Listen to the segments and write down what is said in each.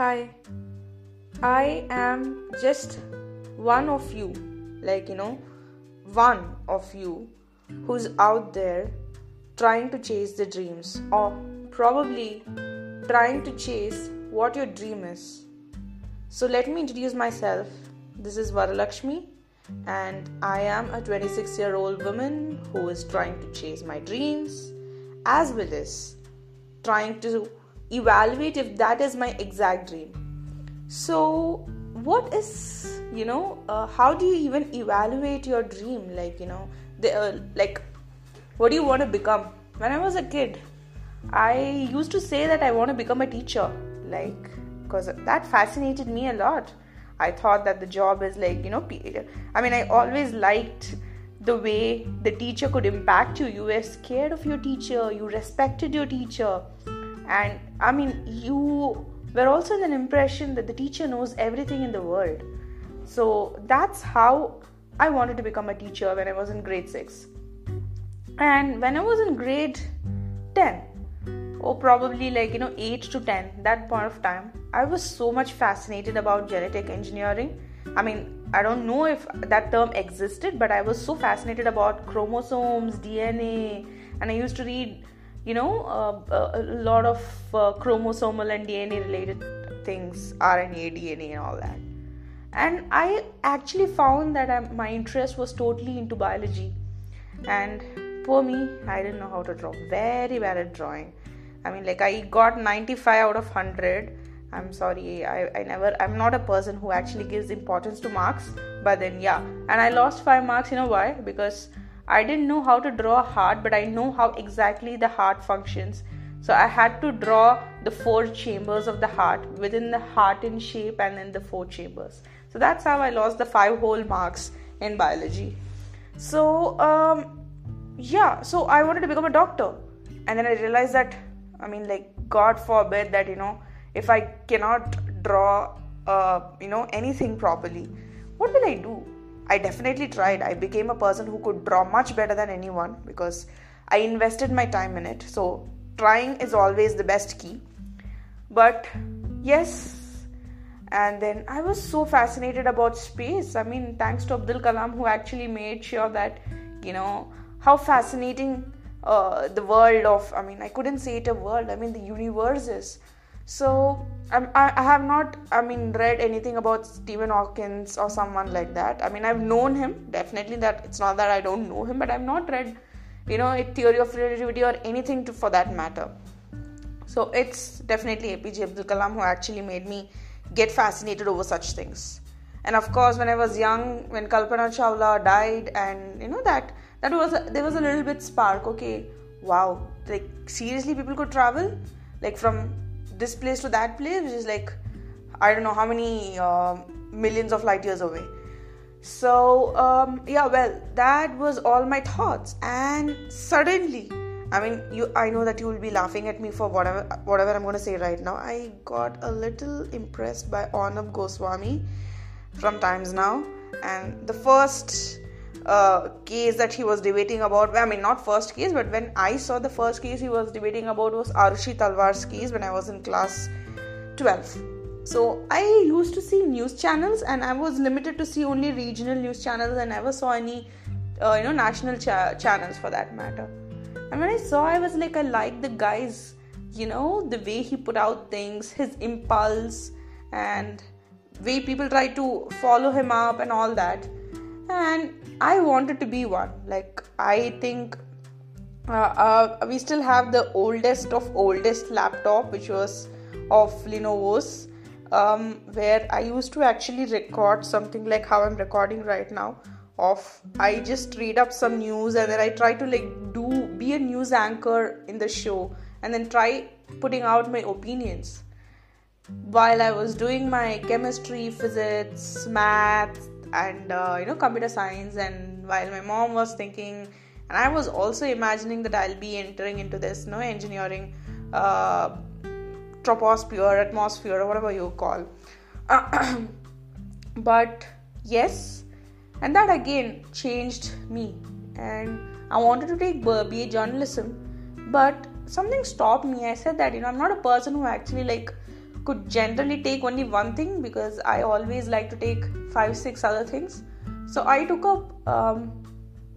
Hi, I am just one of you, like you know, one of you who's out there trying to chase the dreams, or probably trying to chase what your dream is. So, let me introduce myself. This is Varalakshmi, and I am a 26 year old woman who is trying to chase my dreams as well as trying to evaluate if that is my exact dream. So what is you know uh, how do you even evaluate your dream? Like you know the, uh, like what do you want to become? When i was a kid i used to say that i want to become a teacher like because that fascinated me a lot. I thought that the job is like you know i mean i always liked the way the teacher could impact you. You were scared of your teacher. You respected your teacher and i mean you were also in an impression that the teacher knows everything in the world. So that's how i wanted to become a teacher when i was in grade 6 and when i was in grade 10 or probably like you know 8 to 10 that point of time i was so much fascinated about genetic engineering. I mean i don't know if that term existed but i was so fascinated about chromosomes dna and i used to read you know uh, a lot of uh, chromosomal and dna related things rna dna and all that. And i actually found that I, my interest was totally into biology. And poor me i didn't know how to draw. Very bad at drawing. I mean like i got 95 out of 100 i'm sorry I, I never i'm not a person who actually gives importance to marks. But then yeah. And i lost 5 marks you know why? Because I didn't know how to draw a heart, but I know how exactly the heart functions. So I had to draw the four chambers of the heart within the heart in shape and then the four chambers. So that's how I lost the five whole marks in biology. So um, yeah, so I wanted to become a doctor, and then I realized that I mean, like God forbid that you know if I cannot draw uh, you know anything properly, what will I do? I definitely tried. I became a person who could draw much better than anyone because I invested my time in it. So, trying is always the best key. But yes, and then I was so fascinated about space. I mean, thanks to Abdul Kalam, who actually made sure that, you know, how fascinating uh, the world of, I mean, I couldn't say it a world, I mean, the universe is so I'm, I have not, I mean, read anything about Stephen Hawkins or someone like that. I mean, I've known him definitely. That it's not that I don't know him, but I've not read, you know, a theory of relativity or anything to, for that matter. So it's definitely APJ Abdul Kalam who actually made me get fascinated over such things. And of course, when I was young, when Kalpana Chawla died, and you know that that was a, there was a little bit spark. Okay, wow, like seriously, people could travel like from this place to that place, which is like I don't know how many uh, millions of light years away. So um, yeah, well, that was all my thoughts, and suddenly, I mean, you, I know that you will be laughing at me for whatever whatever I'm going to say right now. I got a little impressed by Arnab Goswami from Times Now, and the first uh, case that he was debating about. I mean, not first case, but when I saw the first case he was debating about was Arushi Talwar's case when I was in class 12. So I used to see news channels, and I was limited to see only regional news channels. I never saw any, uh, you know, national cha- channels for that matter. And when I saw, I was like, I like the guy's, you know, the way he put out things, his impulse, and way people try to follow him up and all that and I wanted to be one. Like, I think uh, uh, we still have the oldest of oldest laptop, which was of Lenovo's, um, where I used to actually record something like how I'm recording right now. Of I just read up some news and then I try to like do be a news anchor in the show and then try putting out my opinions while I was doing my chemistry, physics, math, and uh, you know computer science and while my mom was thinking and i was also imagining that i'll be entering into this you know engineering uh, troposphere atmosphere or whatever you call. But yes and that again changed me. And i wanted to take BA journalism but something stopped me. I said that you know i'm not a person who actually like could generally take only one thing because I always like to take five, six other things. So I took up um,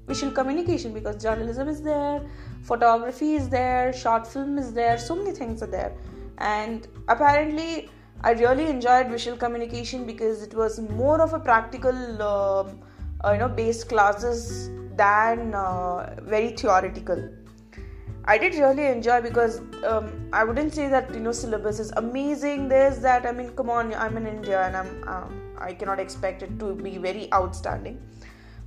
visual communication because journalism is there, photography is there, short film is there, so many things are there. And apparently, I really enjoyed visual communication because it was more of a practical, uh, uh, you know, based classes than uh, very theoretical. I did really enjoy because um, I wouldn't say that you know syllabus is amazing. There's that. I mean, come on, I'm in India and I'm um, I cannot expect it to be very outstanding.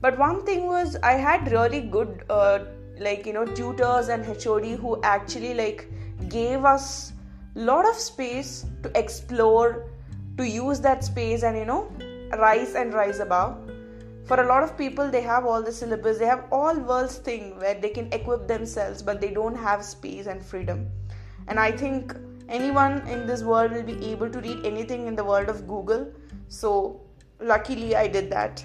But one thing was I had really good uh, like you know tutors and HOD who actually like gave us lot of space to explore, to use that space and you know rise and rise above for a lot of people they have all the syllabus they have all worlds thing where they can equip themselves but they don't have space and freedom. And i think anyone in this world will be able to read anything in the world of google. So luckily i did that.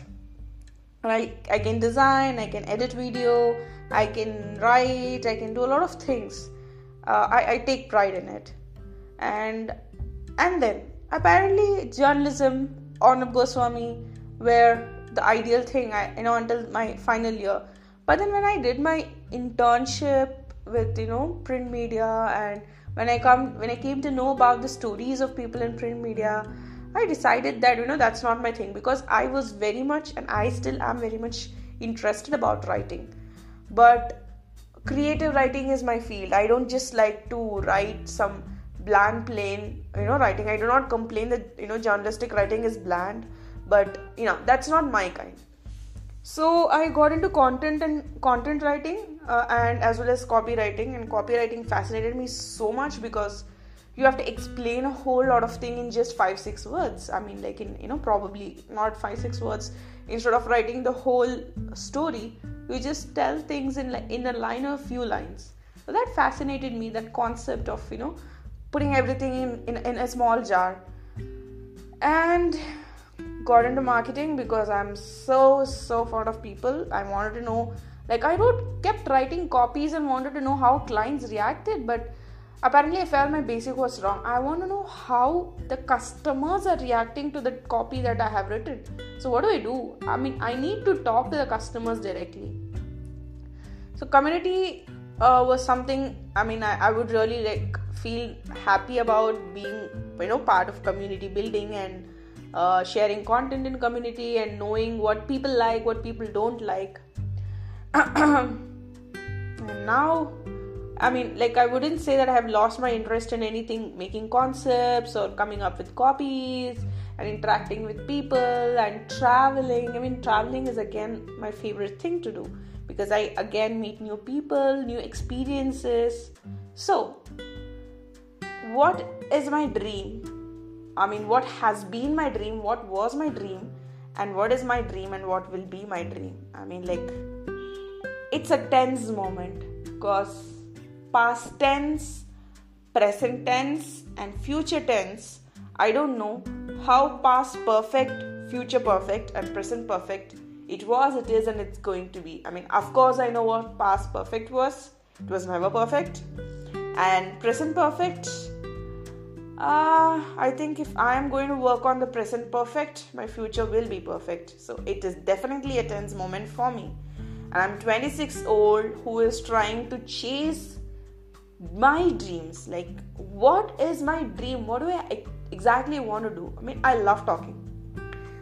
I, I can design i can edit video i can write i can do a lot of things. Uh, I, I take pride in it. And and then apparently journalism Arnab Goswami where the ideal thing I you know until my final year. But then when I did my internship with you know print media and when I come when I came to know about the stories of people in print media, I decided that you know that's not my thing because I was very much and I still am very much interested about writing. But creative writing is my field. I don't just like to write some bland plain you know writing. I do not complain that you know journalistic writing is bland but you know that's not my kind. So i got into content and content writing uh, and as well as copywriting and copywriting fascinated me so much because you have to explain a whole lot of thing in just 5 6 words. I mean like in you know probably not 5 6 words. Instead of writing the whole story you just tell things in in a line or few lines. So that fascinated me that concept of you know putting everything in in, in a small jar. And got into marketing because I'm so so fond of people. I wanted to know like I wrote kept writing copies and wanted to know how clients reacted, but apparently I felt my basic was wrong. I want to know how the customers are reacting to the copy that I have written. So what do I do? I mean I need to talk to the customers directly. So community uh, was something I mean I, I would really like feel happy about being you know part of community building and uh, sharing content in community and knowing what people like what people don't like. And now i mean like i wouldn't say that i have lost my interest in anything making concepts or coming up with copies and interacting with people and traveling. I mean traveling is again my favorite thing to do because i again meet new people new experiences. So what is my dream I mean, what has been my dream, what was my dream, and what is my dream, and what will be my dream. I mean, like, it's a tense moment because past tense, present tense, and future tense, I don't know how past perfect, future perfect, and present perfect it was, it is, and it's going to be. I mean, of course, I know what past perfect was, it was never perfect, and present perfect uh, I think if I am going to work on the present perfect, my future will be perfect. So it is definitely a tense moment for me. And I'm 26 old who is trying to chase my dreams. Like, what is my dream? What do I exactly want to do? I mean, I love talking.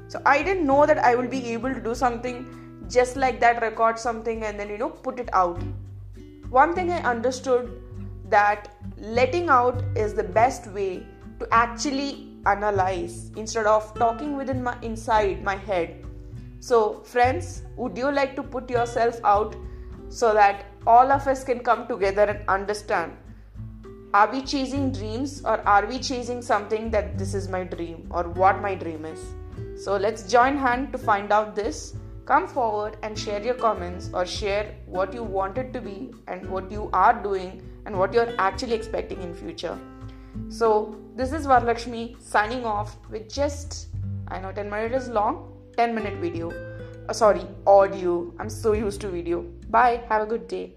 So I didn't know that I will be able to do something just like that, record something and then, you know, put it out. One thing I understood that letting out is the best way to actually analyze instead of talking within my inside my head. So friends would you like to put yourself out so that all of us can come together and understand? Are we chasing dreams or are we chasing something that this is my dream or what my dream is? So let's join hand to find out this come forward and share your comments or share what you wanted to be and what you are doing and what you're actually expecting in future. So this is Varlakshmi signing off with just I know 10 minutes long 10 minute video. Uh, sorry audio. I'm so used to video. Bye. Have a good day